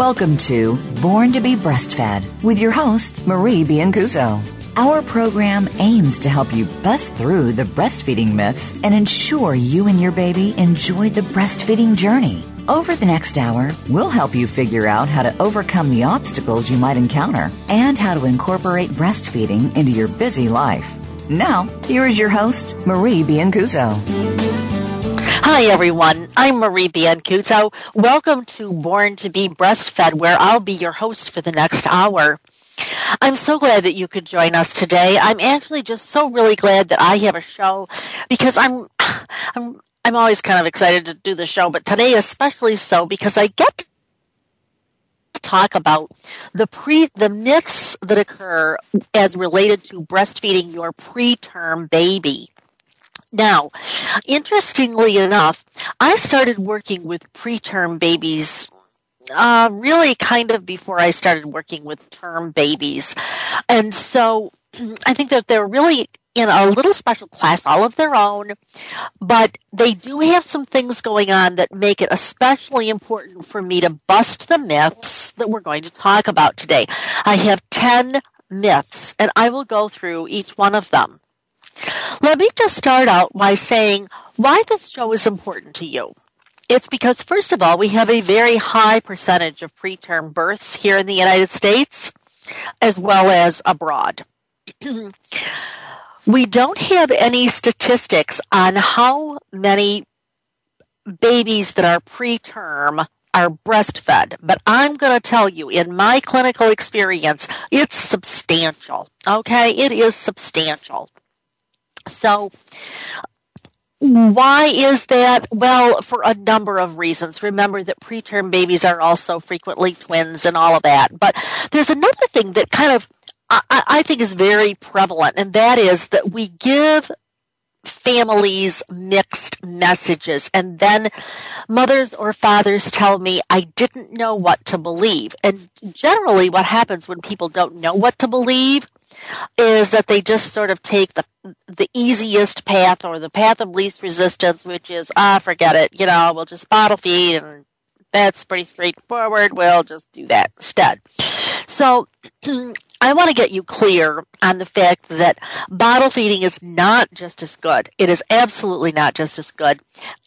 Welcome to Born to be Breastfed with your host, Marie Biancuzzo. Our program aims to help you bust through the breastfeeding myths and ensure you and your baby enjoy the breastfeeding journey. Over the next hour, we'll help you figure out how to overcome the obstacles you might encounter and how to incorporate breastfeeding into your busy life. Now, here is your host, Marie Biancuzzo. Hi, everyone. I'm Marie Biancuzzo. Welcome to Born to be Breastfed, where I'll be your host for the next hour. I'm so glad that you could join us today. I'm actually just so really glad that I have a show because I'm I'm I'm always kind of excited to do the show, but today especially so because I get to talk about the pre the myths that occur as related to breastfeeding your preterm baby. Now, interestingly enough, I started working with preterm babies uh, really kind of before I started working with term babies. And so I think that they're really in a little special class all of their own, but they do have some things going on that make it especially important for me to bust the myths that we're going to talk about today. I have 10 myths, and I will go through each one of them. Let me just start out by saying why this show is important to you. It's because, first of all, we have a very high percentage of preterm births here in the United States as well as abroad. we don't have any statistics on how many babies that are preterm are breastfed, but I'm going to tell you in my clinical experience, it's substantial. Okay, it is substantial. So, why is that? Well, for a number of reasons. Remember that preterm babies are also frequently twins and all of that. But there's another thing that kind of I, I think is very prevalent, and that is that we give families mixed messages and then mothers or fathers tell me I didn't know what to believe. And generally what happens when people don't know what to believe is that they just sort of take the the easiest path or the path of least resistance, which is ah, forget it. You know, we'll just bottle feed, and that's pretty straightforward. We'll just do that instead. So. I want to get you clear on the fact that bottle feeding is not just as good. It is absolutely not just as good.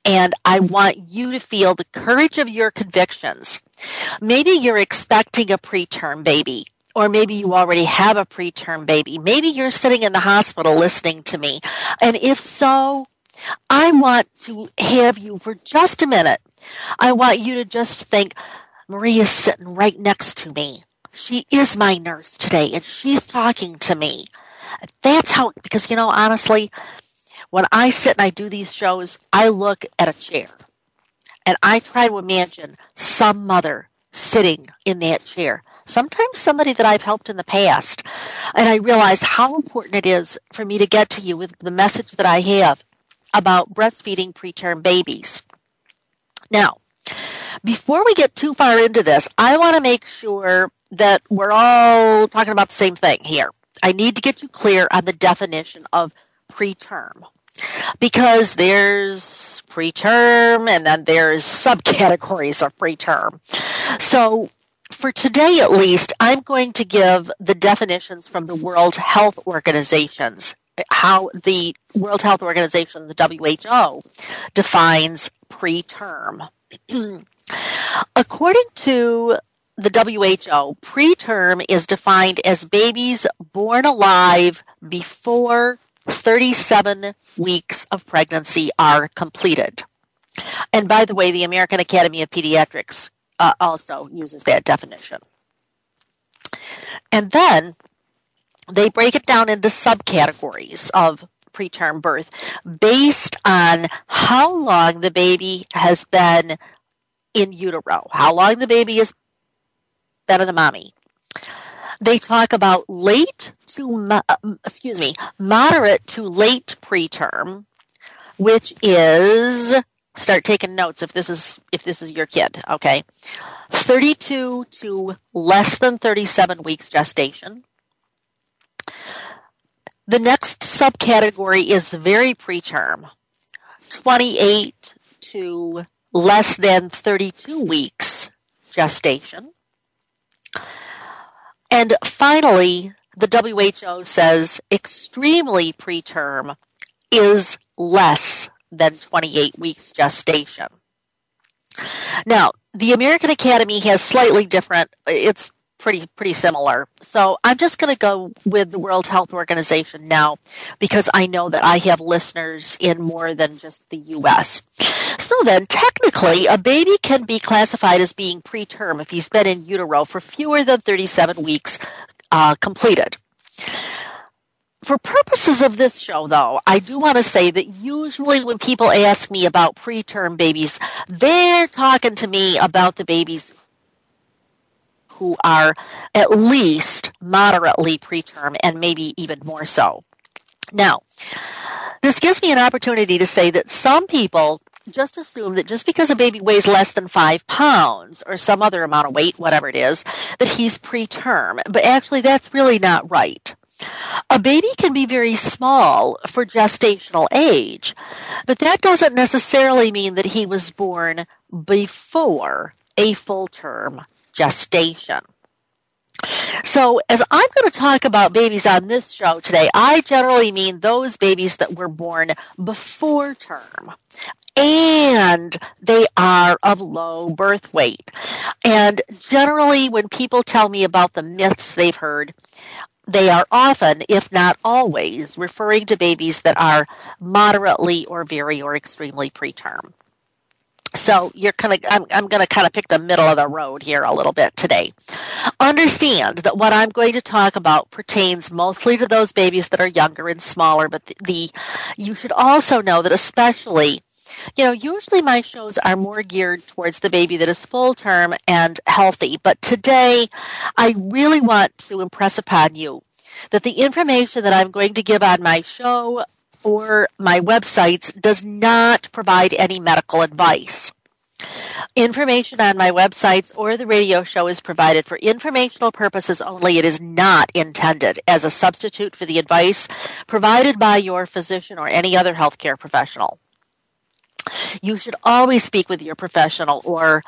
And I want you to feel the courage of your convictions. Maybe you're expecting a preterm baby or maybe you already have a preterm baby. Maybe you're sitting in the hospital listening to me. And if so, I want to have you for just a minute. I want you to just think, Maria's sitting right next to me. She is my nurse today and she's talking to me. That's how, because you know, honestly, when I sit and I do these shows, I look at a chair and I try to imagine some mother sitting in that chair sometimes somebody that I've helped in the past. And I realized how important it is for me to get to you with the message that I have about breastfeeding preterm babies. Now, before we get too far into this, I want to make sure that we're all talking about the same thing here. I need to get you clear on the definition of preterm because there's preterm and then there's subcategories of preterm. So for today at least, I'm going to give the definitions from the World Health Organizations, how the World Health Organization, the WHO, defines preterm. According to the WHO, preterm is defined as babies born alive before 37 weeks of pregnancy are completed. And by the way, the American Academy of Pediatrics uh, also uses that definition. And then they break it down into subcategories of preterm birth based on how long the baby has been in utero, how long the baby has been in the mommy. They talk about late to, excuse me, moderate to late preterm, which is start taking notes if this is if this is your kid okay? 32 to less than 37 weeks gestation. The next subcategory is very preterm. 28 to less than 32 weeks gestation. And finally, the WHO says extremely preterm is less than 28 weeks gestation. Now, the American Academy has slightly different, it's pretty pretty similar. So I'm just going to go with the World Health Organization now because I know that I have listeners in more than just the US. So then technically a baby can be classified as being preterm if he's been in utero for fewer than 37 weeks uh, completed. For purposes of this show, though, I do want to say that usually when people ask me about preterm babies, they're talking to me about the babies who are at least moderately preterm and maybe even more so. Now, this gives me an opportunity to say that some people just assume that just because a baby weighs less than five pounds or some other amount of weight, whatever it is, that he's preterm. But actually, that's really not right. A baby can be very small for gestational age, but that doesn't necessarily mean that he was born before a full term gestation. So, as I'm going to talk about babies on this show today, I generally mean those babies that were born before term and they are of low birth weight. And generally, when people tell me about the myths they've heard, they are often, if not always, referring to babies that are moderately or very or extremely preterm. So you're kind of, I'm, I'm going to kind of pick the middle of the road here a little bit today. Understand that what I'm going to talk about pertains mostly to those babies that are younger and smaller, but the, the you should also know that especially you know, usually my shows are more geared towards the baby that is full term and healthy. But today, I really want to impress upon you that the information that I'm going to give on my show or my websites does not provide any medical advice. Information on my websites or the radio show is provided for informational purposes only. It is not intended as a substitute for the advice provided by your physician or any other healthcare professional you should always speak with your professional or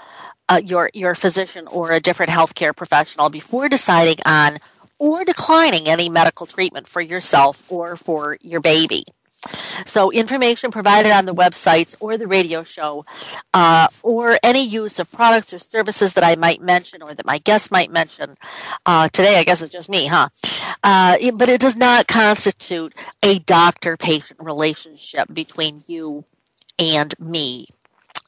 uh, your your physician or a different healthcare professional before deciding on or declining any medical treatment for yourself or for your baby. So, information provided on the websites or the radio show, uh, or any use of products or services that I might mention or that my guests might mention. Uh, today, I guess it's just me, huh? Uh, but it does not constitute a doctor patient relationship between you and me.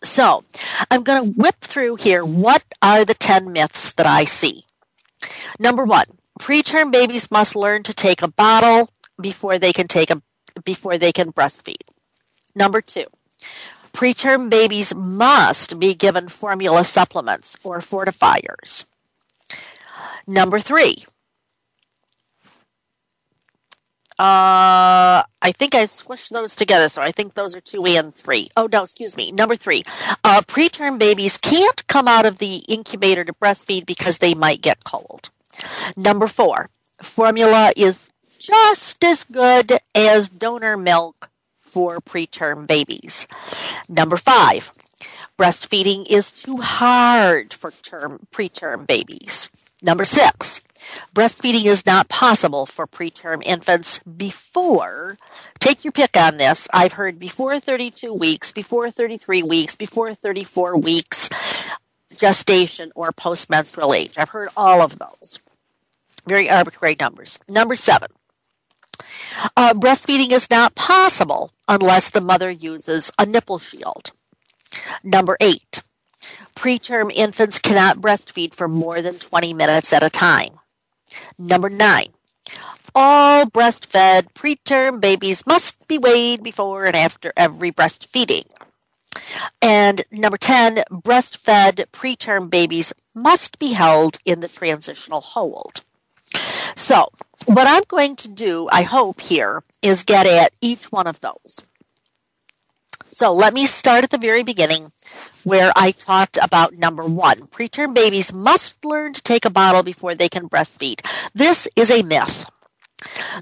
So I'm going to whip through here. What are the 10 myths that I see? Number one, preterm babies must learn to take a bottle before they can take a before they can breastfeed. Number two, preterm babies must be given formula supplements or fortifiers. Number three, uh, I think I squished those together, so I think those are two and three. Oh, no, excuse me. Number three. Uh, preterm babies can't come out of the incubator to breastfeed because they might get cold. Number four. Formula is just as good as donor milk for preterm babies. Number five. Breastfeeding is too hard for term, preterm babies. Number six, breastfeeding is not possible for preterm infants before, take your pick on this. I've heard before 32 weeks, before 33 weeks, before 34 weeks gestation or postmenstrual age. I've heard all of those. Very arbitrary numbers. Number seven, uh, breastfeeding is not possible unless the mother uses a nipple shield. Number eight, preterm infants cannot breastfeed for more than 20 minutes at a time. Number nine, all breastfed preterm babies must be weighed before and after every breastfeeding. And number 10, breastfed preterm babies must be held in the transitional hold. So, what I'm going to do, I hope, here is get at each one of those. So, let me start at the very beginning where I talked about number one preterm babies must learn to take a bottle before they can breastfeed. This is a myth.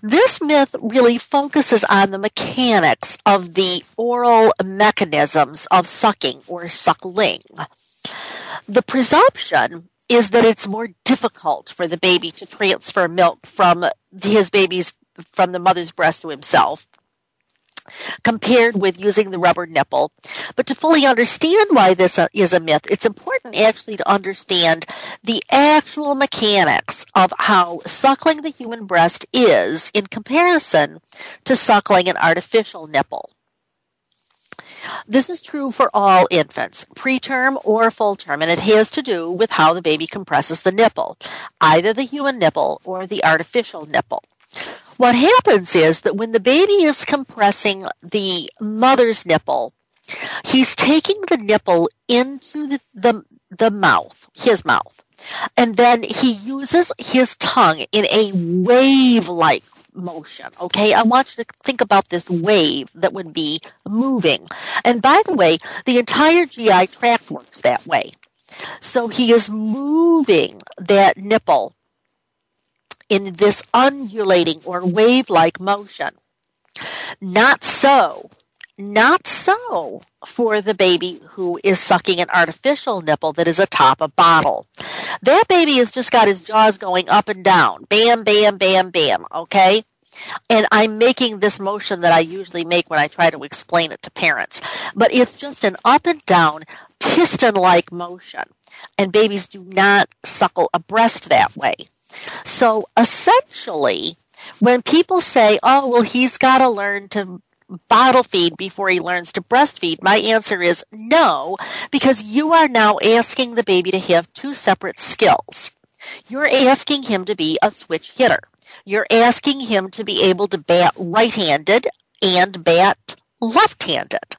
This myth really focuses on the mechanics of the oral mechanisms of sucking or suckling. The presumption is that it's more difficult for the baby to transfer milk from his baby's from the mother's breast to himself compared with using the rubber nipple. But to fully understand why this uh, is a myth, it's important actually to understand the actual mechanics of how suckling the human breast is in comparison to suckling an artificial nipple. This is true for all infants, preterm or full term, and it has to do with how the baby compresses the nipple, either the human nipple or the artificial nipple. What happens is that when the baby is compressing the mother's nipple, he's taking the nipple into the, the, the mouth, his mouth, and then he uses his tongue in a wave like motion. Okay, I want you to think about this wave that would be moving. And by the way, the entire GI tract works that way. So he is moving that nipple in this undulating or wave like motion. Not so, not so for the baby who is sucking an artificial nipple that is atop a bottle. That baby has just got his jaws going up and down. Bam, bam, bam, bam. Okay? And I'm making this motion that I usually make when I try to explain it to parents. But it's just an up and down, piston like motion. And babies do not suckle a breast that way. So essentially, when people say, oh, well, he's got to learn to bottle feed before he learns to breastfeed? My answer is no, because you are now asking the baby to have two separate skills. You're asking him to be a switch hitter. You're asking him to be able to bat right handed and bat left handed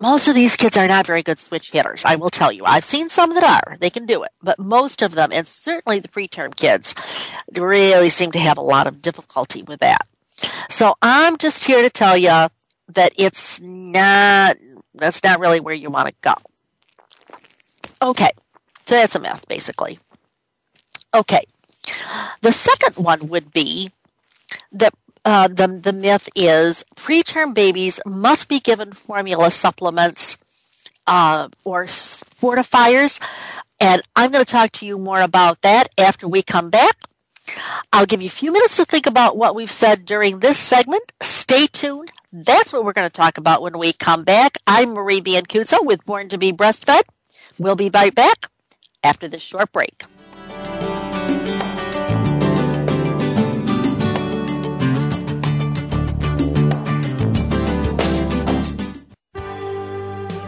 most of these kids are not very good switch hitters. I will tell you. I've seen some that are. They can do it. But most of them, and certainly the preterm kids, really seem to have a lot of difficulty with that. So I'm just here to tell you that it's not, that's not really where you want to go. Okay. So that's a myth, basically. Okay. The second one would be that uh, the, the myth is preterm babies must be given formula supplements uh, or fortifiers. And I'm going to talk to you more about that after we come back. I'll give you a few minutes to think about what we've said during this segment. Stay tuned. That's what we're going to talk about when we come back. I'm Marie Biancuzzo with Born to be Breastfed. We'll be right back after this short break.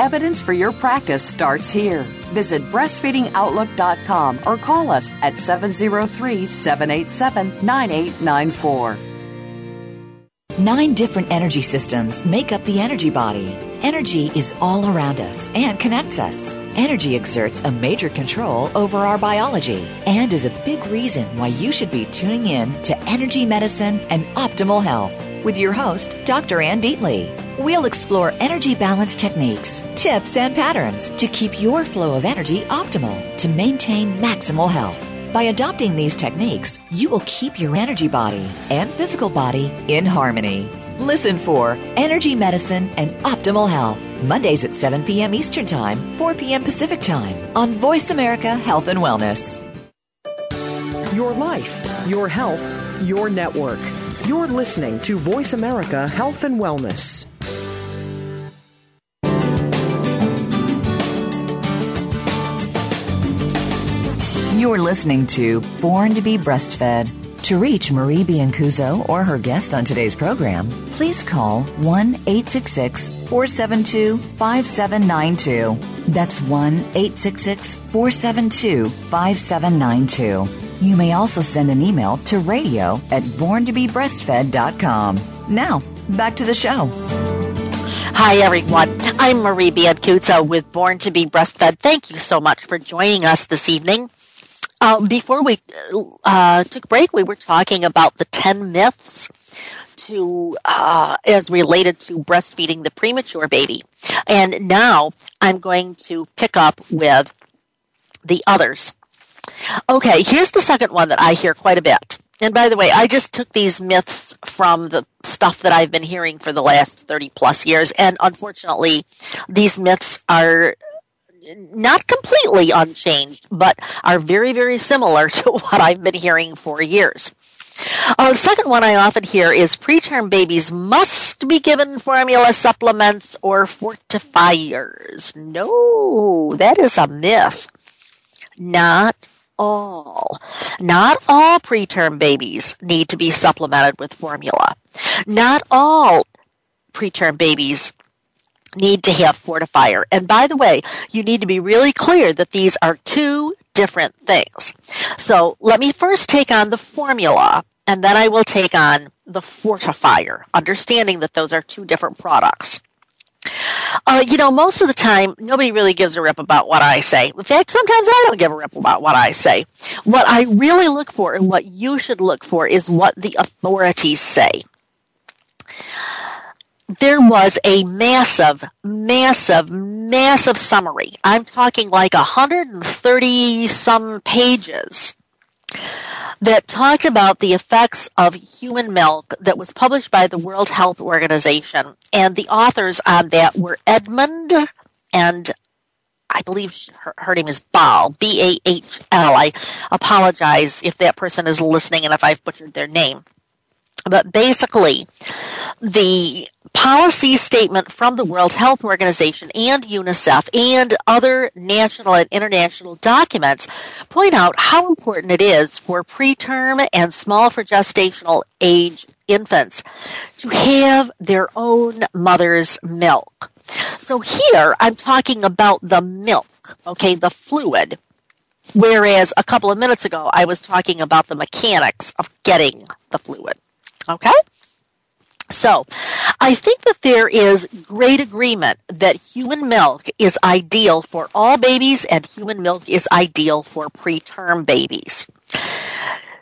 Evidence for your practice starts here. Visit breastfeedingoutlook.com or call us at 703 787 9894. Nine different energy systems make up the energy body. Energy is all around us and connects us. Energy exerts a major control over our biology and is a big reason why you should be tuning in to Energy Medicine and Optimal Health with your host, Dr. Ann Dietly. We'll explore energy balance techniques, tips, and patterns to keep your flow of energy optimal to maintain maximal health. By adopting these techniques, you will keep your energy body and physical body in harmony. Listen for Energy Medicine and Optimal Health Mondays at 7 p.m. Eastern Time, 4 p.m. Pacific Time on Voice America Health and Wellness. Your life, your health, your network. You're listening to Voice America Health and Wellness. You're listening to Born to be Breastfed. To reach Marie Biancuzzo or her guest on today's program, please call 1 866 472 5792. That's 1 866 472 5792. You may also send an email to radio at borntobebreastfed.com. Now, back to the show. Hi, everyone. I'm Marie Biancuzzo with Born to be Breastfed. Thank you so much for joining us this evening. Uh, before we uh, took break, we were talking about the 10 myths to uh, as related to breastfeeding the premature baby. And now I'm going to pick up with the others. Okay, here's the second one that I hear quite a bit. And by the way, I just took these myths from the stuff that I've been hearing for the last 30 plus years. And unfortunately, these myths are not completely unchanged, but are very, very similar to what I've been hearing for years. Uh, the second one I often hear is preterm babies must be given formula supplements or fortifiers. No, that is a myth. Not all. Not all preterm babies need to be supplemented with formula. Not all preterm babies need to have fortifier. And by the way, you need to be really clear that these are two different things. So let me first take on the formula and then I will take on the fortifier, understanding that those are two different products. Uh, you know, most of the time, nobody really gives a rip about what I say. In fact, sometimes I don't give a rip about what I say. What I really look for and what you should look for is what the authorities say there was a massive, massive, massive summary. I'm talking like 130 some pages that talked about the effects of human milk that was published by the World Health Organization. And the authors on that were Edmond and I believe her, her name is Bahl, B A H L. I apologize if that person is listening and if I've butchered their name. But basically, the policy statement from the World Health Organization and UNICEF and other national and international documents point out how important it is for preterm and small for gestational age infants to have their own mother's milk. So here I'm talking about the milk, okay, the fluid. Whereas a couple of minutes ago, I was talking about the mechanics of getting the fluid. Okay? So, I think that there is great agreement that human milk is ideal for all babies and human milk is ideal for preterm babies.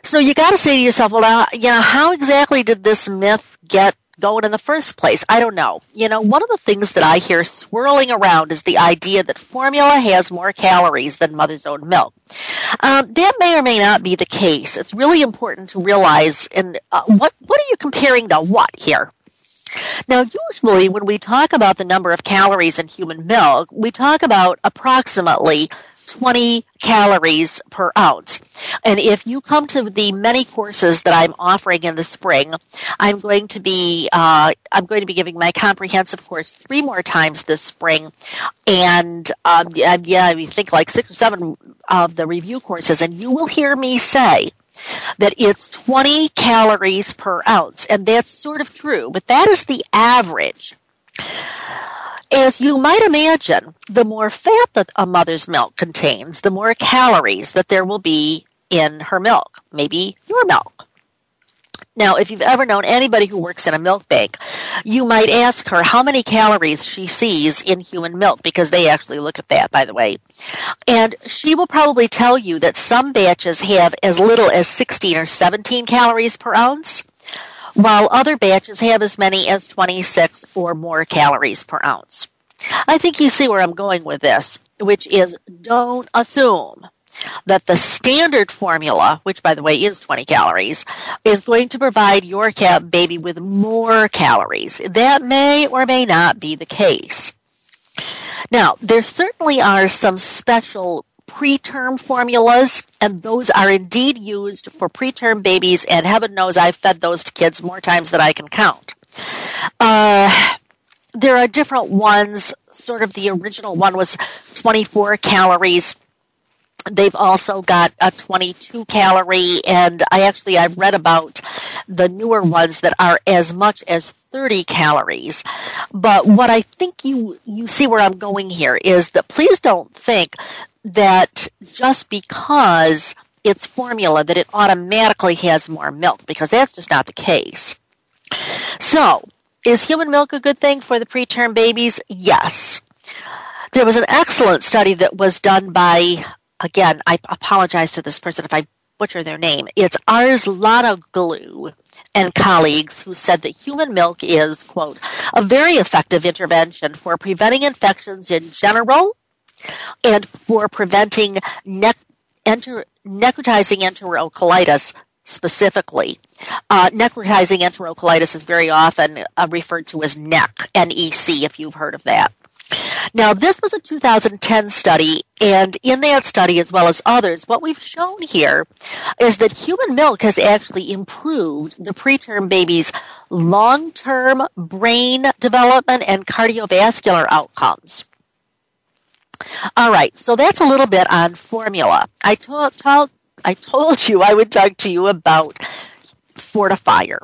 So you got to say to yourself, well, uh, you know, how exactly did this myth get going in the first place? I don't know. You know, one of the things that I hear swirling around is the idea that formula has more calories than mother's own milk. Um, that may or may not be the case. It's really important to realize and uh, what what are you comparing to what here? Now, usually when we talk about the number of calories in human milk, we talk about approximately 20 calories per ounce. And if you come to the many courses that I'm offering in the spring, I'm going to be uh, I'm going to be giving my comprehensive course three more times this spring, and um, yeah, I think like six or seven of the review courses, and you will hear me say that it's 20 calories per ounce, and that's sort of true, but that is the average. As you might imagine, the more fat that a mother's milk contains, the more calories that there will be in her milk, maybe your milk. Now, if you've ever known anybody who works in a milk bank, you might ask her how many calories she sees in human milk, because they actually look at that, by the way. And she will probably tell you that some batches have as little as 16 or 17 calories per ounce while other batches have as many as 26 or more calories per ounce. I think you see where I'm going with this, which is don't assume that the standard formula, which by the way is 20 calories, is going to provide your baby with more calories. That may or may not be the case. Now, there certainly are some special preterm formulas, and those are indeed used for preterm babies, and heaven knows I've fed those to kids more times than I can count. Uh, there are different ones. Sort of the original one was 24 calories. They've also got a 22 calorie, and I actually I read about the newer ones that are as much as 30 calories. But what I think you you see where I'm going here is that please don't think that just because it's formula that it automatically has more milk because that's just not the case. So, is human milk a good thing for the preterm babies? Yes. There was an excellent study that was done by, again, I apologize to this person if I butcher their name. It's Arslanoglu and colleagues who said that human milk is, quote, a very effective intervention for preventing infections in general and for preventing ne- enter- necrotizing enterocolitis specifically. Uh, necrotizing enterocolitis is very often uh, referred to as NEC, N-E-C, if you've heard of that. Now, this was a 2010 study, and in that study, as well as others, what we've shown here is that human milk has actually improved the preterm baby's long term brain development and cardiovascular outcomes. All right, so that's a little bit on formula. I told, I told you I would talk to you about Fortifier.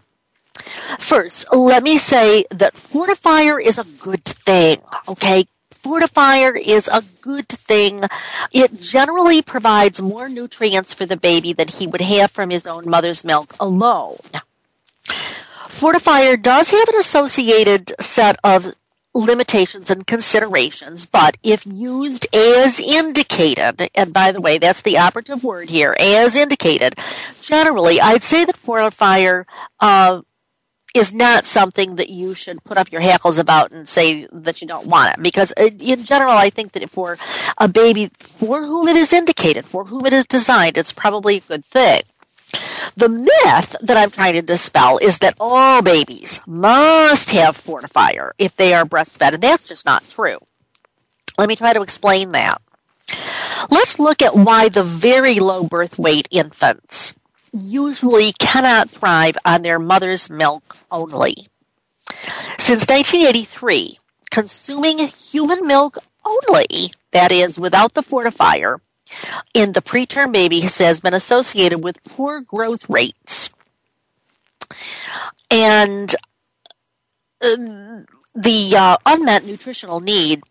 First, let me say that Fortifier is a good thing, okay? Fortifier is a good thing. It generally provides more nutrients for the baby than he would have from his own mother's milk alone. Fortifier does have an associated set of limitations and considerations, but if used as indicated, and by the way, that's the operative word here, as indicated, generally, I'd say that Fortifier uh, is not something that you should put up your hackles about and say that you don't want it. Because uh, in general, I think that for a baby for whom it is indicated, for whom it is designed, it's probably a good thing. The myth that I'm trying to dispel is that all babies must have fortifier if they are breastfed, and that's just not true. Let me try to explain that. Let's look at why the very low birth weight infants usually cannot thrive on their mother's milk only. Since 1983, consuming human milk only, that is, without the fortifier, in the preterm baby has been associated with poor growth rates. And uh, the uh, unmet nutritional need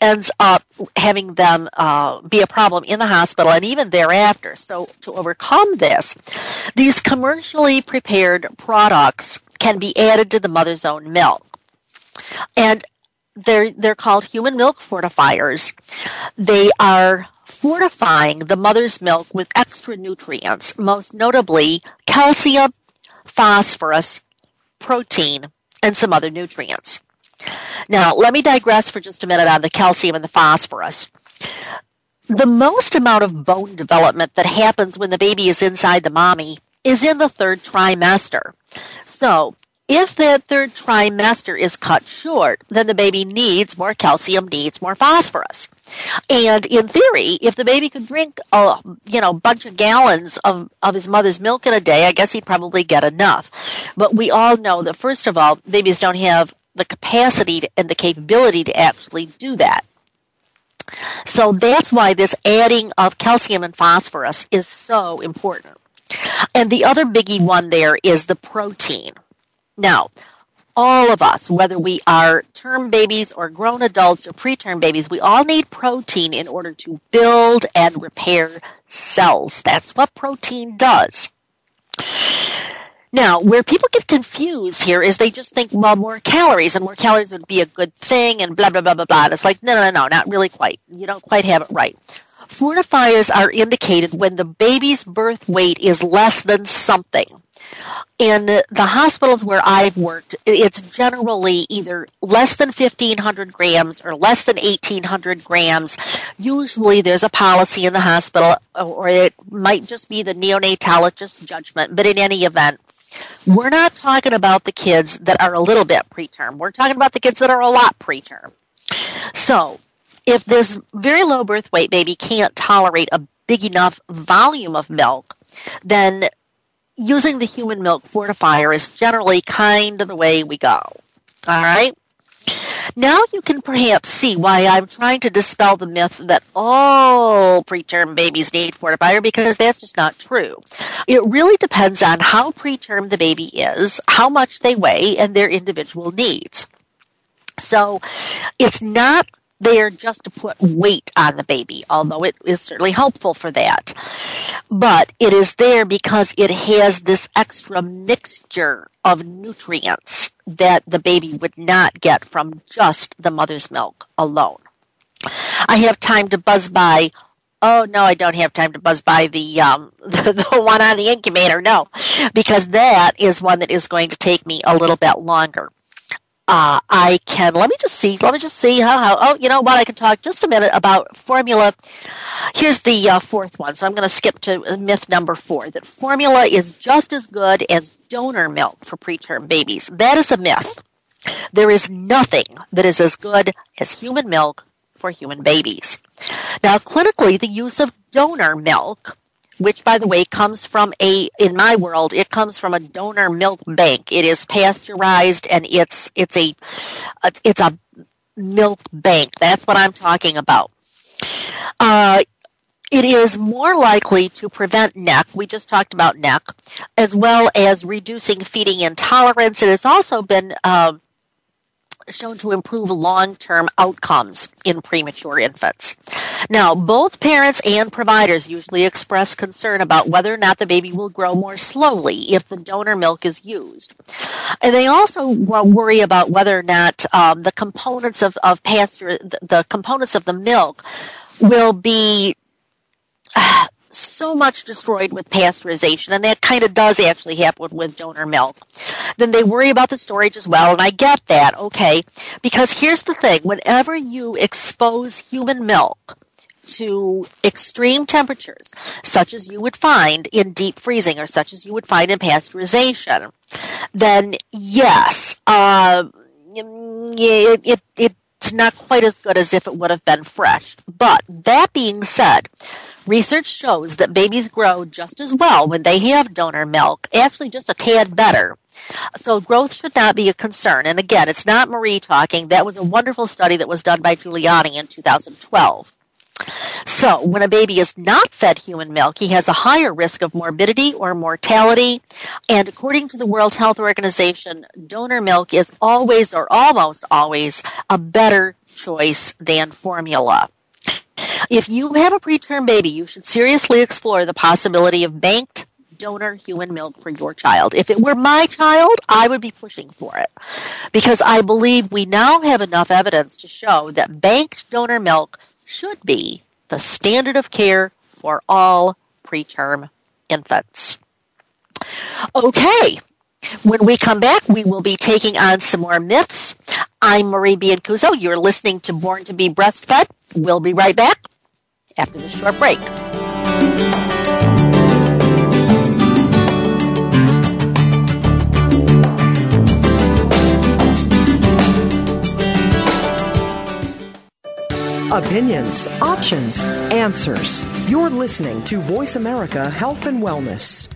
ends up having them uh, be a problem in the hospital and even thereafter. So, to overcome this, these commercially prepared products can be added to the mother's own milk. And they're, they're called human milk fortifiers. They are fortifying the mother's milk with extra nutrients, most notably calcium, phosphorus, protein, and some other nutrients. Now, let me digress for just a minute on the calcium and the phosphorus. The most amount of bone development that happens when the baby is inside the mommy is in the third trimester. So, if that third trimester is cut short, then the baby needs more calcium, needs more phosphorus. And in theory, if the baby could drink a you know bunch of gallons of, of his mother's milk in a day, I guess he'd probably get enough. But we all know that first of all, babies don't have the capacity to, and the capability to actually do that. So that's why this adding of calcium and phosphorus is so important. And the other biggie one there is the protein. Now, all of us, whether we are term babies or grown adults or preterm babies, we all need protein in order to build and repair cells. That's what protein does. Now, where people get confused here is they just think, well, more calories and more calories would be a good thing and blah, blah, blah, blah, blah. And it's like, no, no, no, no, not really quite. You don't quite have it right. Fortifiers are indicated when the baby's birth weight is less than something in the hospitals where I've worked, it's generally either less than 1,500 grams or less than 1,800 grams. Usually there's a policy in the hospital, or it might just be the neonatologist's judgment, but in any event, we're not talking about the kids that are a little bit preterm. We're talking about the kids that are a lot preterm. So, if this very low birth weight baby can't tolerate a big enough volume of milk, then using the human milk fortifier is generally kind of the way we go. All right? Now you can perhaps see why I'm trying to dispel the myth that all preterm babies need fortifier because that's just not true. It really depends on how preterm the baby is, how much they weigh, and their individual needs. So it's not there just to put weight on the baby, although it is certainly helpful for that. But it is there because it has this extra mixture of nutrients that the baby would not get from just the mother's milk alone. I have time to buzz by. Oh no, I don't have time to buzz by the um, the, the one on the incubator. No, because that is one that is going to take me a little bit longer uh, I can let me just see. Let me just see how. how oh, you know what? I can talk just a minute about formula. Here's the uh, fourth one. So I'm going to skip to myth number four. That formula is just as good as donor milk for preterm babies. That is a myth. There is nothing that is as good as human milk for human babies. Now, clinically, the use of donor milk which by the way comes from a in my world it comes from a donor milk bank it is pasteurized and it's it's a it's a milk bank that's what i'm talking about uh, it is more likely to prevent NEC. We just talked about NEC, as well as reducing feeding intolerance. It has also been um, shown to improve long-term outcomes in premature infants. Now, both parents and providers usually express concern about whether or not the baby will grow more slowly if the donor milk is used. And they also worry about whether or not um, the components of, of pasture, the, the components of the milk will be so much destroyed with pasteurization, and that kind of does actually happen with donor milk. Then they worry about the storage as well, and I get that, okay? Because here's the thing whenever you expose human milk, to extreme temperatures, such as you would find in deep freezing or such as you would find in pasteurization, then yes, uh, it, it, it's not quite as good as if it would have been fresh. But that being said, Research shows that babies grow just as well when they have donor milk, actually just a tad better. So growth should not be a concern. And again, it's not Marie talking. That was a wonderful study that was done by Giuliani in 2012. So, when a baby is not fed human milk, he has a higher risk of morbidity or mortality. And according to the World Health Organization, donor milk is always or almost always a better choice than formula. If you have a preterm baby, you should seriously explore the possibility of banked donor human milk for your child. If it were my child, I would be pushing for it because I believe we now have enough evidence to show that banked donor milk should be the standard of care for all preterm infants. Okay, when we come back, we will be taking on some more myths. I'm Marie Biancuzzo. You're listening to Born to be Breastfed. We'll be right back after this short break. Opinions, options, answers. You're listening to Voice America Health and Wellness.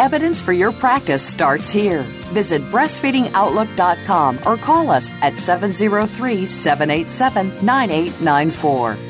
Evidence for your practice starts here. Visit breastfeedingoutlook.com or call us at 703 787 9894.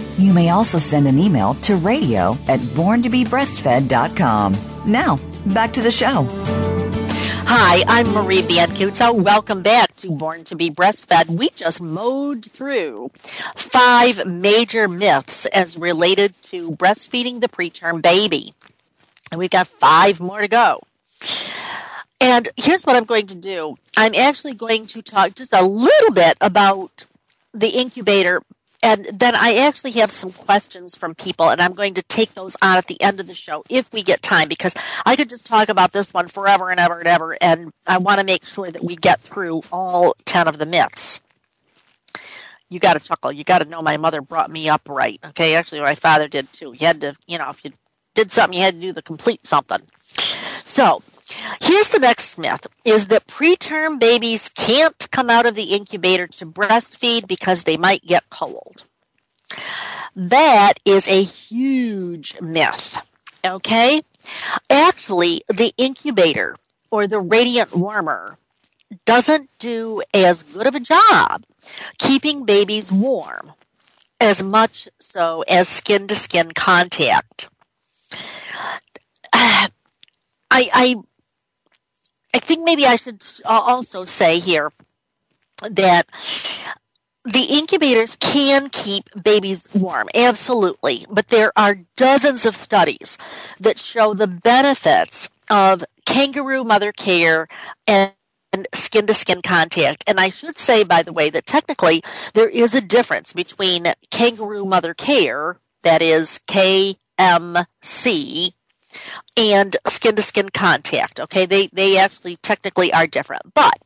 You may also send an email to radio at borntobebreastfed.com. Now, back to the show. Hi, I'm Marie Biancuzzo. Welcome back to Born to be Breastfed. We just mowed through five major myths as related to breastfeeding the preterm baby. And we've got five more to go. And here's what I'm going to do I'm actually going to talk just a little bit about the incubator and then I actually have some questions from people, and I'm going to take those on at the end of the show if we get time, because I could just talk about this one forever and ever and ever, and I want to make sure that we get through all 10 of the myths. You got to chuckle. You got to know my mother brought me up right. Okay, actually, my father did too. He had to, you know, if you did something, you had to do the complete something. So, Here's the next myth is that preterm babies can't come out of the incubator to breastfeed because they might get cold. That is a huge myth. Okay? Actually, the incubator or the radiant warmer doesn't do as good of a job keeping babies warm as much so as skin to skin contact. I, I I think maybe I should also say here that the incubators can keep babies warm, absolutely, but there are dozens of studies that show the benefits of kangaroo mother care and skin to skin contact. And I should say, by the way, that technically there is a difference between kangaroo mother care, that is KMC, and skin to skin contact. Okay, they, they actually technically are different. But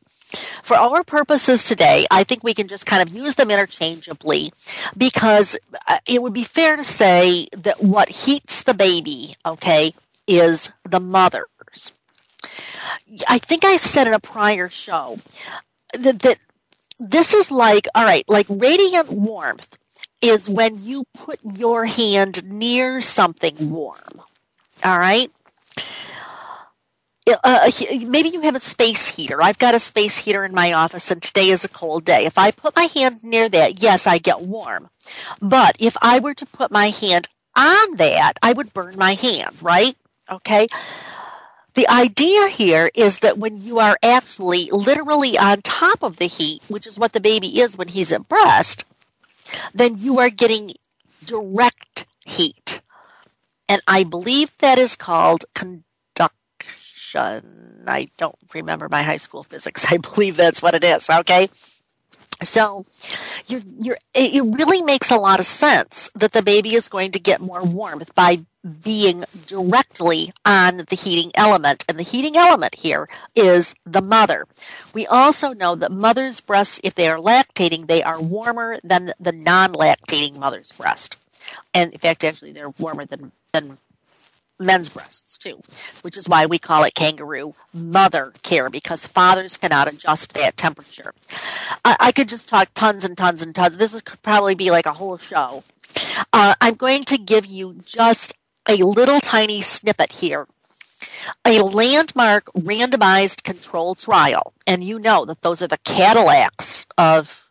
for our purposes today, I think we can just kind of use them interchangeably because uh, it would be fair to say that what heats the baby, okay, is the mothers. I think I said in a prior show that, that this is like, all right, like radiant warmth is when you put your hand near something warm. All right. Uh, uh maybe you have a space heater. I've got a space heater in my office, and today is a cold day. If I put my hand near that, yes, I get warm. But if I were to put my hand on that, I would burn my hand, right? Okay. The idea here is that when you are actually literally on top of the heat, which is what the baby is when he's at breast, then you are getting direct heat. And I believe that is called conduction. I don't remember my high school physics. I believe that's what it is. Okay. So you're, you're, it really makes a lot of sense that the baby is going to get more warmth by being directly on the heating element. And the heating element here is the mother. We also know that mother's breasts, if they are lactating, they are warmer than the non lactating mother's breast. And in fact, actually, they're warmer than than men's breasts too, which is why we call it kangaroo mother care because fathers cannot adjust that temperature. I, I could just talk tons and tons and tons. This could probably be like a whole show. Uh, I'm going to give you just a little tiny snippet here. A landmark randomized control trial, and you know that those are the Cadillacs of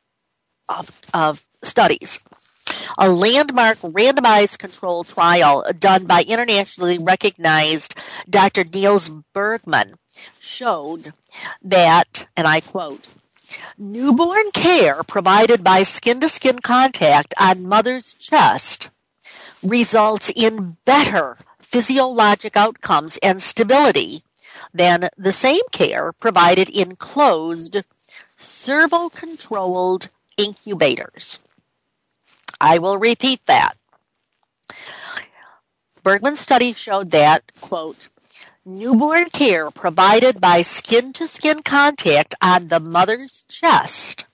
of, of studies a landmark randomized controlled trial done by internationally recognized Dr. Nils Bergman showed that, and I quote, newborn care provided by skin to skin contact on mother's chest results in better physiologic outcomes and stability than the same care provided in closed, servo controlled incubators. I will repeat that. Bergman's study showed that, quote, newborn care provided by skin to skin contact on the mother's chest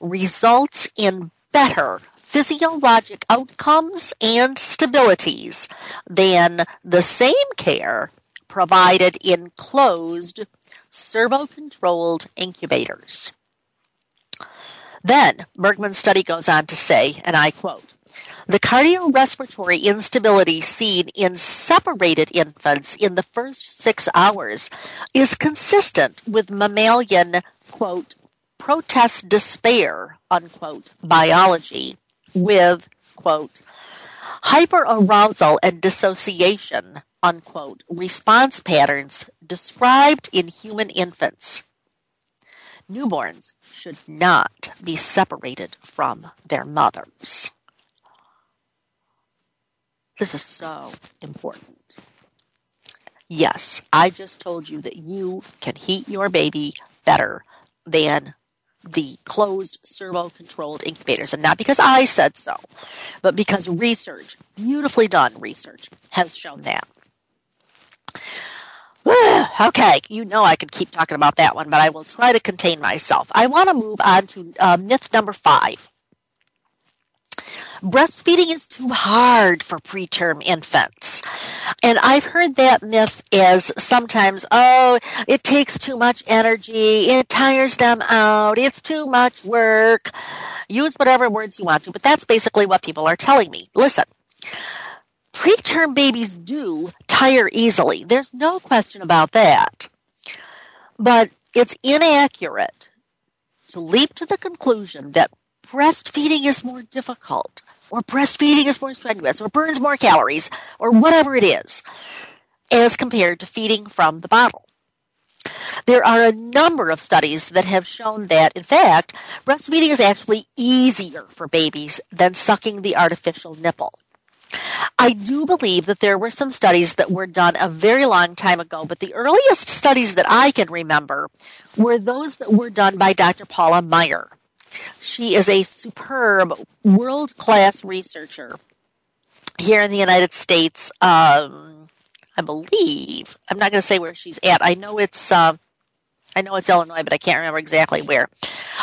results in better physiologic outcomes and stabilities than the same care provided in closed servo controlled incubators. Then Bergman's study goes on to say, and I quote, the cardiorespiratory instability seen in separated infants in the first six hours is consistent with mammalian, quote, protest despair, unquote, biology with, quote, hyperarousal and dissociation, unquote, response patterns described in human infants. Newborns should not be separated from their mothers. This is so important. Yes, I just told you that you can heat your baby better than the closed servo controlled incubators. And not because I said so, but because research, beautifully done research, has shown that. okay, you know I could keep talking about that one, but I will try to contain myself. I want to move on to uh, myth number five. Breastfeeding is too hard for preterm infants. And I've heard that myth as sometimes, oh, it takes too much energy, it tires them out, it's too much work. Use whatever words you want to, but that's basically what people are telling me. Listen, preterm babies do tire easily. There's no question about that. But it's inaccurate to leap to the conclusion that breastfeeding is more difficult, or breastfeeding is more strenuous, or burns more calories, or whatever it is, as compared to feeding from the bottle. There are a number of studies that have shown that, in fact, breastfeeding is actually easier for babies than sucking the artificial nipple. I do believe that there were some studies that were done a very long time ago, but the earliest studies that I can remember were those that were done by Dr. Paula Meier. She is a superb, world class researcher here in the United States. Um, I believe I'm not going to say where she's at. I know it's uh, I know it's Illinois, but I can't remember exactly where.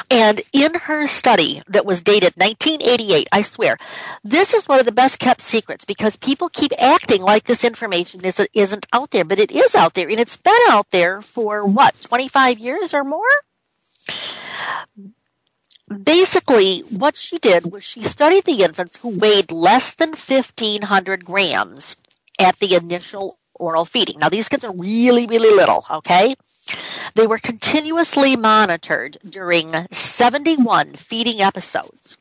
And in her study that was dated 1988, I swear, this is one of the best kept secrets because people keep acting like this information is, isn't out there, but it is out there, and it's been out there for what 25 years or more basically, what she did was she studied the infants who weighed less than 1,500 grams at the initial oral feeding. Now, these kids are really, really little, okay? They were continuously monitored during 71 feeding episodes.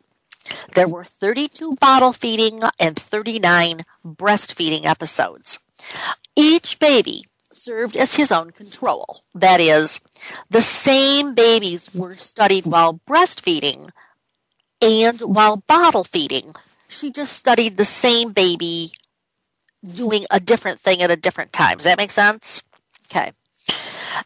There were 32 bottle feeding and 39 breastfeeding episodes. Each baby served as his own control. That is, the same babies were studied while breastfeeding and while bottle feeding. She just studied the same baby doing a different thing at a different time. Does that make sense? Okay.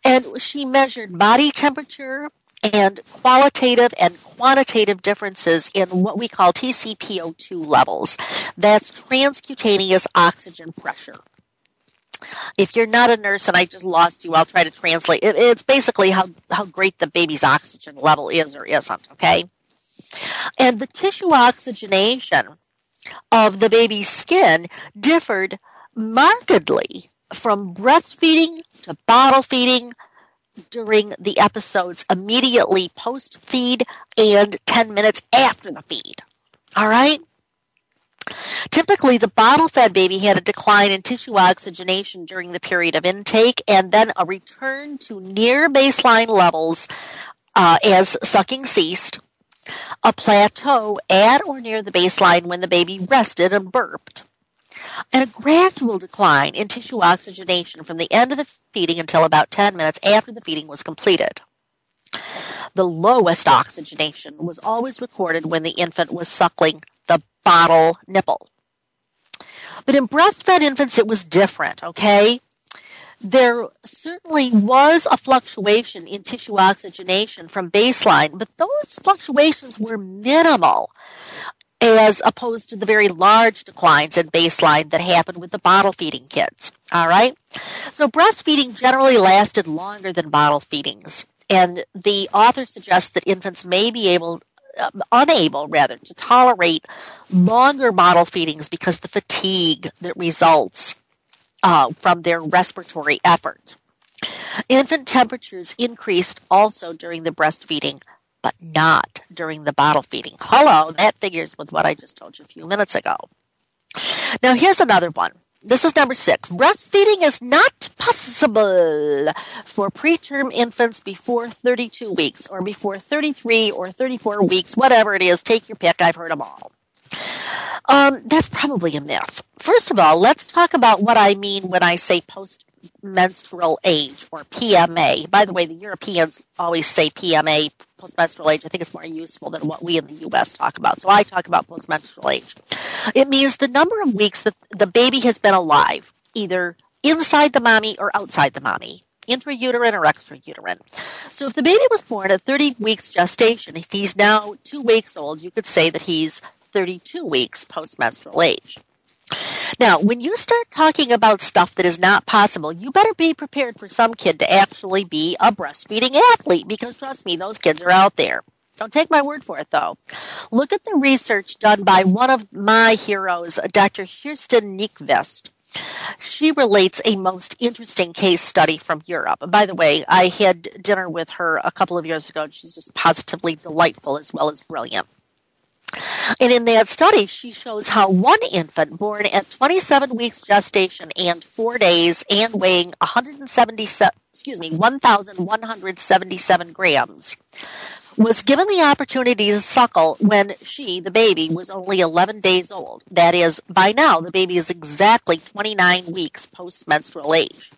And she measured body temperature and qualitative and quantitative differences in what we call TCPO2 levels. That's transcutaneous oxygen pressure. If you're not a nurse and I just lost you, I'll try to translate. It, it's basically how, how great the baby's oxygen level is or isn't, okay? And the tissue oxygenation of the baby's skin differed markedly from breastfeeding to bottle feeding during the episodes immediately post feed and 10 minutes after the feed. All right? Typically, the bottle fed baby had a decline in tissue oxygenation during the period of intake and then a return to near baseline levels uh, as sucking ceased. A plateau at or near the baseline when the baby rested and burped, and a gradual decline in tissue oxygenation from the end of the feeding until about 10 minutes after the feeding was completed. The lowest oxygenation was always recorded when the infant was suckling the bottle nipple. But in breastfed infants, it was different, okay? There certainly was a fluctuation in tissue oxygenation from baseline, but those fluctuations were minimal as opposed to the very large declines in baseline that happened with the bottle feeding kids. All right? So breastfeeding generally lasted longer than bottle feedings. And the author suggests that infants may be able uh, unable rather to tolerate longer bottle feedings because the fatigue that results uh, from their respiratory effort. Infant temperatures increased also during the breastfeeding, but not during the bottle feeding. Hello, that figures with what I just told you a few minutes ago. Now, here's another one. This is number six. Breastfeeding is not possible for preterm infants before 32 weeks or before 33 or 34 weeks, whatever it is. Take your pick. I've heard them all. Um, that's probably a myth. First of all, let's talk about what I mean when I say post menstrual age or PMA. By the way, the Europeans always say PMA, postmenstrual age. I think it's more useful than what we in the US talk about. So I talk about postmenstrual age. It means the number of weeks that the baby has been alive, either inside the mommy or outside the mommy. Intrauterine or extrauterine. So if the baby was born at 30 weeks gestation, if he's now two weeks old, you could say that he's 32 weeks postmenstrual age. Now, when you start talking about stuff that is not possible, you better be prepared for some kid to actually be a breastfeeding athlete because trust me, those kids are out there. Don't take my word for it, though. Look at the research done by one of my heroes, Dr. Kerstin Nyqvist. She relates a most interesting case study from Europe. By the way, I had dinner with her a couple of years ago, and she's just positively delightful as well as brilliant. And in that study, she shows how one infant born at 27 weeks gestation and four days and weighing 177, excuse me, 1,177 grams was given the opportunity to suckle when she, the baby, was only 11 days old. That is, by now, the baby is exactly 29 weeks post menstrual age.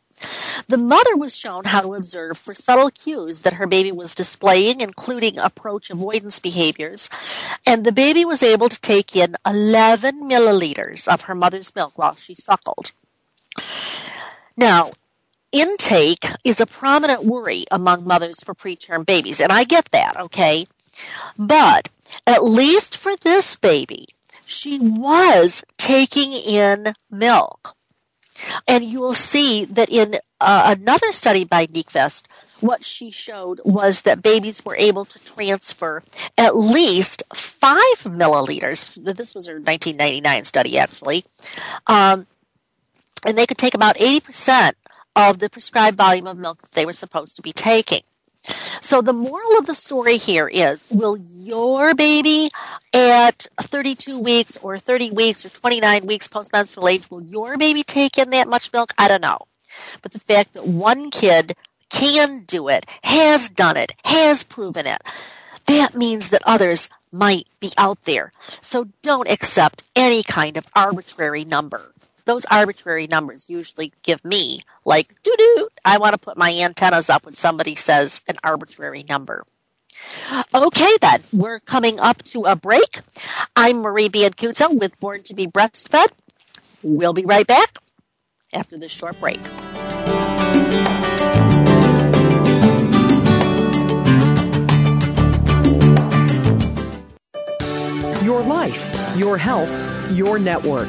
The mother was shown how to observe for subtle cues that her baby was displaying, including approach avoidance behaviors, and the baby was able to take in 11 milliliters of her mother's milk while she suckled. Now, intake is a prominent worry among mothers for preterm babies, and I get that, okay? But at least for this baby, she was taking in milk. And you will see that in uh, another study by Nyqvist, what she showed was that babies were able to transfer at least five milliliters. This was her 1999 study, actually. Um, and they could take about 80% of the prescribed volume of milk that they were supposed to be taking. So the moral of the story here is will your baby at 32 weeks or 30 weeks or 29 weeks postmenstrual age, will your baby take in that much milk? I don't know. But the fact that one kid can do it, has done it, has proven it, that means that others might be out there. So don't accept any kind of arbitrary number those arbitrary numbers usually give me like doo doo. I want to put my antennas up when somebody says an arbitrary number. Okay, then we're coming up to a break. I'm Marie Biancuzzo with Born to be Breastfed. We'll be right back after this short break. Your life, your health, your network.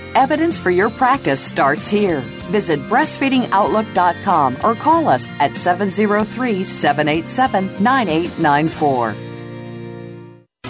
Evidence for your practice starts here. Visit breastfeedingoutlook.com or call us at 703 787 9894.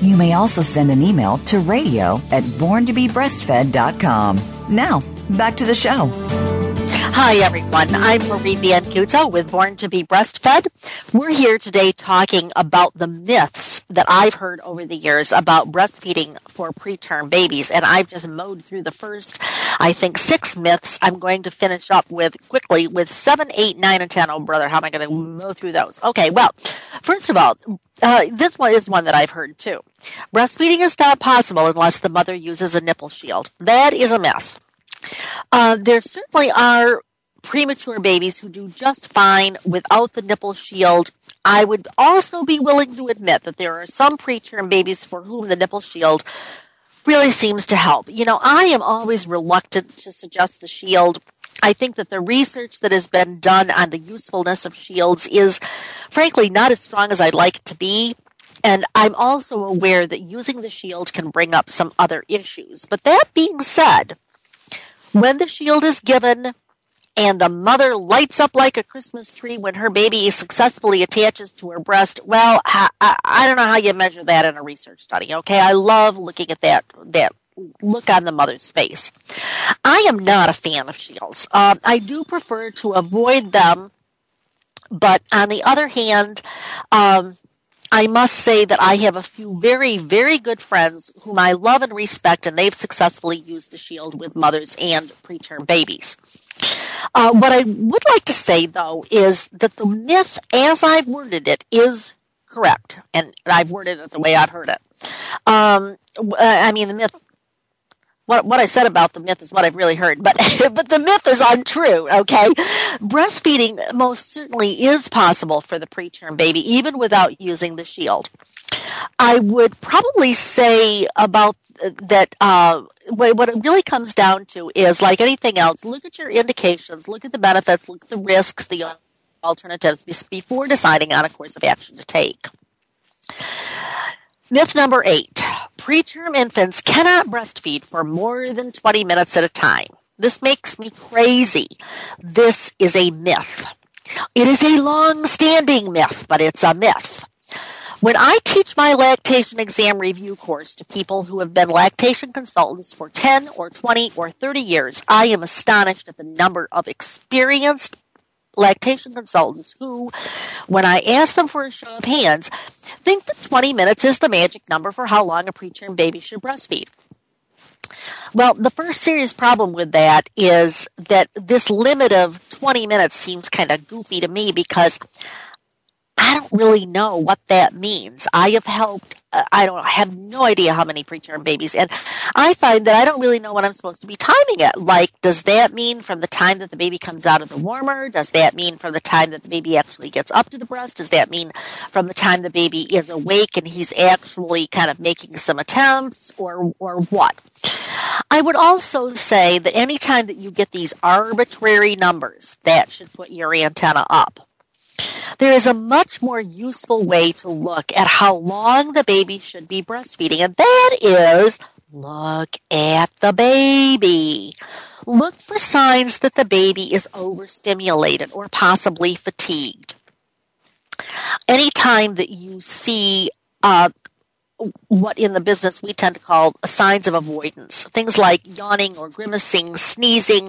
You may also send an email to radio at borntobebreastfed.com. Now, back to the show. Hi, everyone. I'm Marie Biancuzzo with Born to be Breastfed. We're here today talking about the myths that I've heard over the years about breastfeeding for preterm babies. And I've just mowed through the first, I think, six myths. I'm going to finish up with quickly with seven, eight, nine, and ten. Oh, brother, how am I going to mow through those? Okay, well, first of all, uh, this one is one that I've heard too. Breastfeeding is not possible unless the mother uses a nipple shield. That is a myth. Uh, there certainly are premature babies who do just fine without the nipple shield. I would also be willing to admit that there are some preterm babies for whom the nipple shield really seems to help. You know, I am always reluctant to suggest the shield. I think that the research that has been done on the usefulness of shields is, frankly, not as strong as I'd like it to be. And I'm also aware that using the shield can bring up some other issues. But that being said, when the shield is given and the mother lights up like a Christmas tree when her baby successfully attaches to her breast, well, I, I, don't know how you measure that in a research study. Okay, I love looking at that that look on the mother's face. I am not a fan of shields. Uh, I do prefer to avoid them, but on the other hand, um, I must say that I have a few very, very good friends whom I love and respect, and they've successfully used the shield with mothers and preterm babies. Uh, what I would like to say, though, is that the myth, as I've worded it, is correct, and I've worded it the way I've heard it. Um, I mean, the myth. What, what I said about the myth is what I've really heard, but but the myth is untrue. Okay, breastfeeding most certainly is possible for the preterm baby, even without using the shield. I would probably say about that uh, what it really comes down to is like anything else look at your indications look at the benefits look at the risks the alternatives before deciding on a course of action to take myth number eight preterm infants cannot breastfeed for more than 20 minutes at a time. This makes me crazy. This is a myth. It is a long standing myth but it's a myth. When I teach my lactation exam review course to people who have been lactation consultants for 10 or 20 or 30 years, I am astonished at the number of experienced lactation consultants who, when I ask them for a show of hands, think that 20 minutes is the magic number for how long a preterm baby should breastfeed. Well, the first serious problem with that is that this limit of 20 minutes seems kind of goofy to me because I don't really know what that means. I have helped Uh, I don't I have no idea how many preterm babies. And I find that I don't really know what I'm supposed to be timing it. Like, does that mean from the time that the baby comes out of the warmer? Does that mean from the time that the baby actually gets up to the breast? Does that mean from the time the baby is awake and he's actually kind of making some attempts or or what? I would also say that anytime that you get these arbitrary numbers, that should put your antenna up. There is a much more useful way to look at how long the baby should be breastfeeding, and that is look at the baby. Look for signs that the baby is overstimulated or possibly fatigued. Anytime that you see uh, what in the business we tend to call signs of avoidance. Things like yawning or grimacing, sneezing,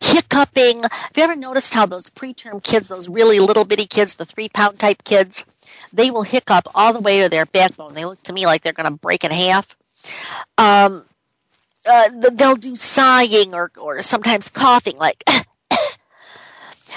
hiccuping. Have you ever noticed how those preterm kids, those really little bitty kids, the three pound type kids, they will hiccup all the way to their backbone. They look to me like they're going to break in half. Um, uh, they'll do sighing or, or sometimes coughing, like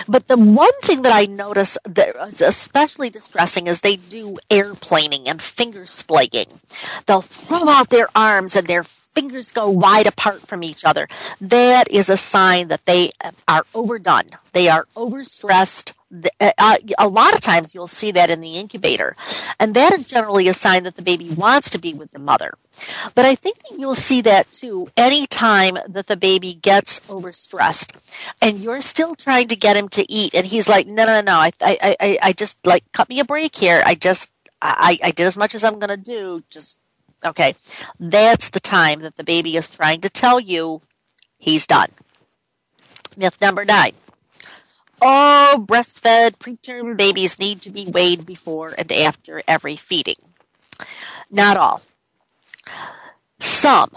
But the one thing that I notice that is especially distressing is they do airplaning and finger splaying. They'll throw out their arms and their fingers go wide apart from each other. That is a sign that they are overdone. They are overstressed. Uh, uh, a lot of times you'll see that in the incubator. And that is generally a sign that the baby wants to be with the mother. But I think that you'll see that too anytime that the baby gets overstressed and you're still trying to get him to eat and he's like, no, no, no, I, I, I, I just like cut me a break here. I just, I, I did as much as I'm going to do. Just, okay. That's the time that the baby is trying to tell you he's done. Myth number nine all breastfed preterm babies need to be weighed before and after every feeding. Not all. Some,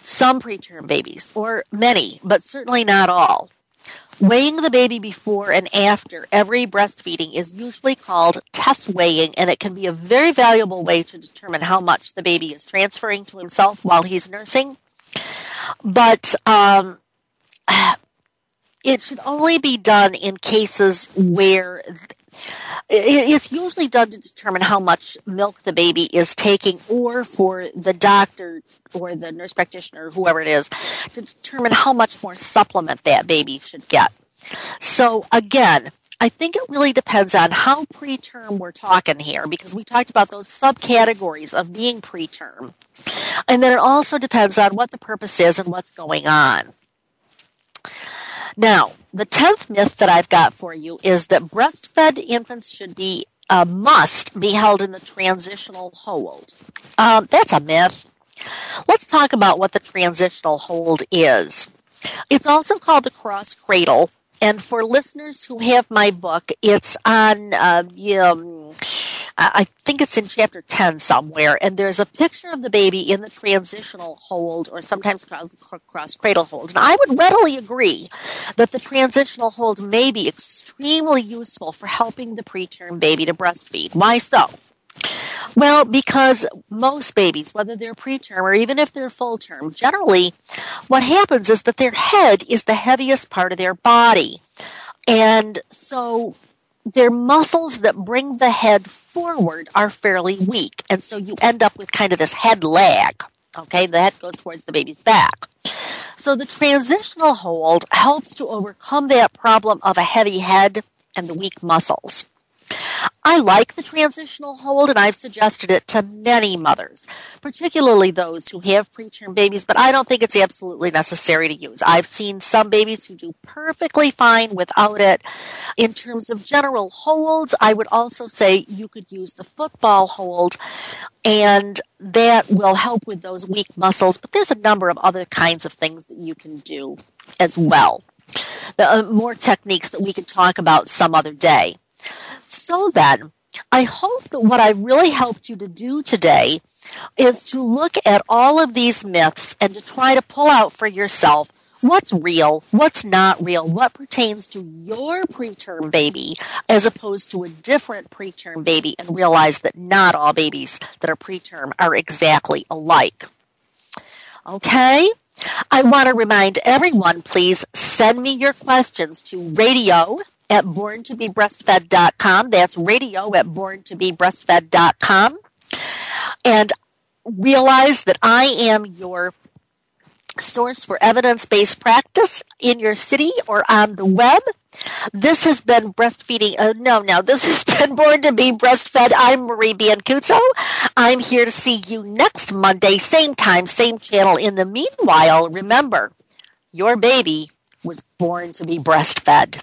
some preterm babies, or many, but certainly not all. Weighing the baby before and after every breastfeeding is usually called test weighing, and it can be a very valuable way to determine how much the baby is transferring to himself while he's nursing. But um, it should only be done in cases where it's usually done to determine how much milk the baby is taking or for the doctor or the nurse practitioner whoever it is to determine how much more supplement that baby should get so again I think it really depends on how preterm we're talking here because we talked about those subcategories of being preterm. And then it also depends on what the purpose is and what's going on. Now, the 10th myth that I've got for you is that breastfed infants should be, uh, must be held in the transitional hold. Um, that's a myth. Let's talk about what the transitional hold is. It's also called the cross cradle. And for listeners who have my book, it's on uh, I think it's in chapter 10 somewhere, and there's a picture of the baby in the transitional hold or sometimes cross, cross cradle hold. And I would readily agree that the transitional hold may be extremely useful for helping the preterm baby to breastfeed. Why so? Well, because most babies, whether they're preterm or even if they're full term, generally what happens is that their head is the heaviest part of their body. And so their muscles that bring the head forward are fairly weak. And so you end up with kind of this head lag. Okay, the head goes towards the baby's back. So the transitional hold helps to overcome that problem of a heavy head and the weak muscles. I like the transitional hold, and I've suggested it to many mothers, particularly those who have preterm babies, but I don't think it's absolutely necessary to use. I've seen some babies who do perfectly fine without it. In terms of general holds, I would also say you could use the football hold, and that will help with those weak muscles, but there's a number of other kinds of things that you can do as well. The, uh, more techniques that we could talk about some other day. So then, I hope that what I've really helped you to do today is to look at all of these myths and to try to pull out for yourself what's real, what's not real, what pertains to your preterm baby as opposed to a different preterm baby, and realize that not all babies that are preterm are exactly alike. Okay? I want to remind everyone please send me your questions to radio at borntobebreastfed.com. That's radio at borntobebreastfed.com. and realize that I am your source for evidence based practice in your city or on the web. This has been breastfeeding. Uh, no, no, this has been born to be breastfed. I'm Marie Biancuzzo. I'm here to see you next Monday, same time, same channel. In the meanwhile, remember, your baby was born to be breastfed.